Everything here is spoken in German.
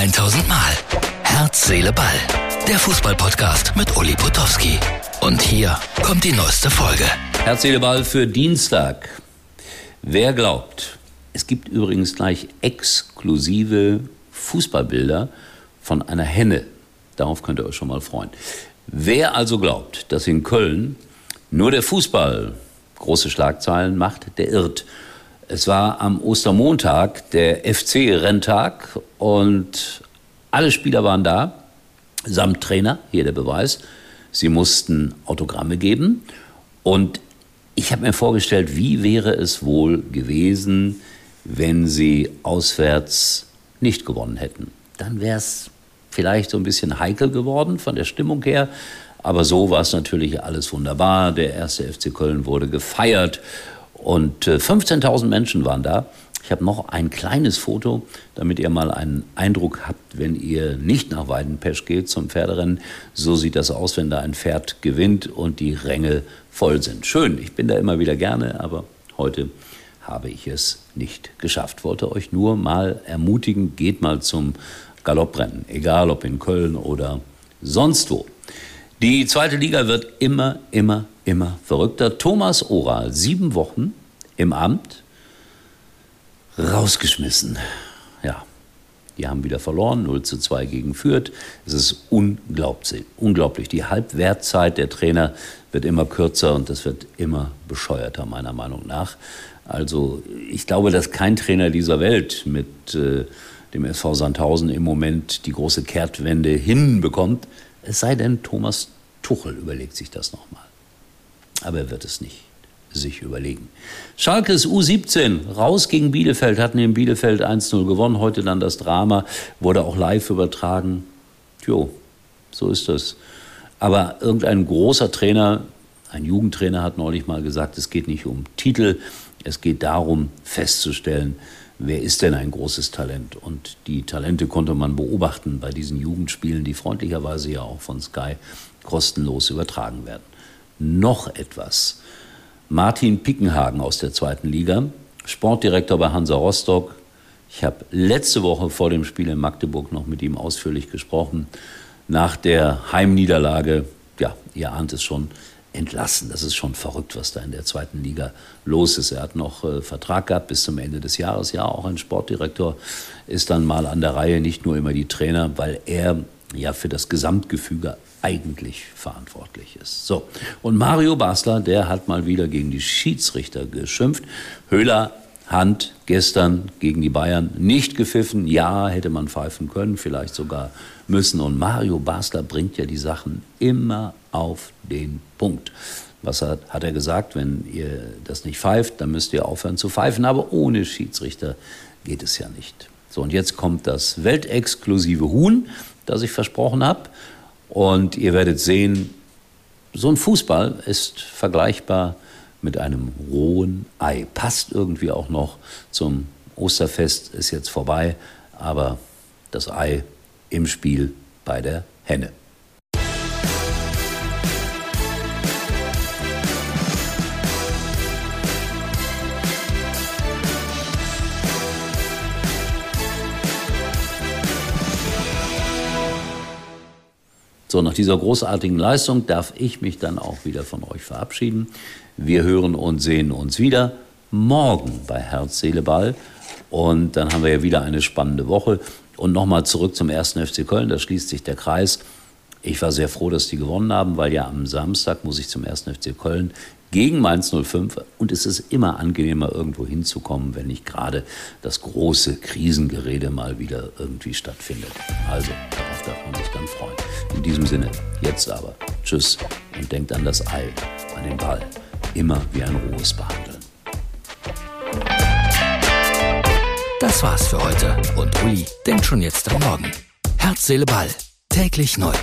1000 Mal. Herz, Seele, Ball. Der Fußballpodcast mit Uli Potowski. Und hier kommt die neueste Folge. Herz, Seele, Ball für Dienstag. Wer glaubt, es gibt übrigens gleich exklusive Fußballbilder von einer Henne. Darauf könnt ihr euch schon mal freuen. Wer also glaubt, dass in Köln nur der Fußball große Schlagzeilen macht, der irrt. Es war am Ostermontag der FC-Renntag und alle Spieler waren da, samt Trainer, hier der Beweis. Sie mussten Autogramme geben und ich habe mir vorgestellt, wie wäre es wohl gewesen, wenn sie auswärts nicht gewonnen hätten. Dann wäre es vielleicht so ein bisschen heikel geworden von der Stimmung her. Aber so war es natürlich alles wunderbar. Der erste FC Köln wurde gefeiert und 15.000 äh, Menschen waren da. Ich habe noch ein kleines Foto, damit ihr mal einen Eindruck habt, wenn ihr nicht nach Weidenpesch geht zum Pferderennen. So sieht das aus, wenn da ein Pferd gewinnt und die Ränge voll sind. Schön, ich bin da immer wieder gerne, aber heute habe ich es nicht geschafft. Wollte euch nur mal ermutigen, geht mal zum Galopprennen, egal ob in Köln oder sonst wo. Die zweite Liga wird immer, immer, immer verrückter. Thomas Oral, sieben Wochen im Amt, rausgeschmissen. Ja, die haben wieder verloren, 0 zu 2 gegen Fürth. Es ist unglaublich. unglaublich. Die Halbwertzeit der Trainer wird immer kürzer und das wird immer bescheuerter, meiner Meinung nach. Also ich glaube, dass kein Trainer dieser Welt mit äh, dem SV Sandhausen im Moment die große Kehrtwende hinbekommt. Es sei denn, Thomas Tuchel überlegt sich das nochmal. Aber er wird es nicht sich überlegen. Schalke ist U17, raus gegen Bielefeld, hatten in Bielefeld 1-0 gewonnen, heute dann das Drama, wurde auch live übertragen. Jo, so ist das. Aber irgendein großer Trainer, ein Jugendtrainer hat neulich mal gesagt, es geht nicht um Titel, es geht darum festzustellen, wer ist denn ein großes Talent? Und die Talente konnte man beobachten bei diesen Jugendspielen, die freundlicherweise ja auch von Sky kostenlos übertragen werden. Noch etwas. Martin Pickenhagen aus der zweiten Liga, Sportdirektor bei Hansa Rostock. Ich habe letzte Woche vor dem Spiel in Magdeburg noch mit ihm ausführlich gesprochen. Nach der Heimniederlage, ja, ihr ahnt es schon, entlassen. Das ist schon verrückt, was da in der zweiten Liga los ist. Er hat noch äh, Vertrag gehabt bis zum Ende des Jahres. Ja, auch ein Sportdirektor ist dann mal an der Reihe, nicht nur immer die Trainer, weil er ja für das Gesamtgefüge eigentlich verantwortlich ist. So. Und Mario Basler, der hat mal wieder gegen die Schiedsrichter geschimpft. Höhler Hand gestern gegen die Bayern nicht gepfiffen. Ja, hätte man pfeifen können, vielleicht sogar müssen. Und Mario Basler bringt ja die Sachen immer auf den Punkt. Was hat, hat er gesagt? Wenn ihr das nicht pfeift, dann müsst ihr aufhören zu pfeifen. Aber ohne Schiedsrichter geht es ja nicht. So, und jetzt kommt das weltexklusive Huhn, das ich versprochen habe. Und ihr werdet sehen, so ein Fußball ist vergleichbar mit einem rohen Ei. Passt irgendwie auch noch zum Osterfest, ist jetzt vorbei, aber das Ei im Spiel bei der Henne. So, nach dieser großartigen Leistung darf ich mich dann auch wieder von euch verabschieden. Wir hören und sehen uns wieder morgen bei Herz, Seele, Ball. Und dann haben wir ja wieder eine spannende Woche. Und nochmal zurück zum ersten FC Köln, da schließt sich der Kreis. Ich war sehr froh, dass die gewonnen haben, weil ja am Samstag muss ich zum ersten FC Köln gegen Mainz 05. Und es ist immer angenehmer, irgendwo hinzukommen, wenn nicht gerade das große Krisengerede mal wieder irgendwie stattfindet. Also, darauf darf man sich dann freuen. In diesem Sinne, jetzt aber, tschüss und denkt an das Ei, an den Ball. Immer wie ein rohes behandeln. Das war's für heute und Uli denkt schon jetzt am Morgen. Herz, Seele, Ball. Täglich neu.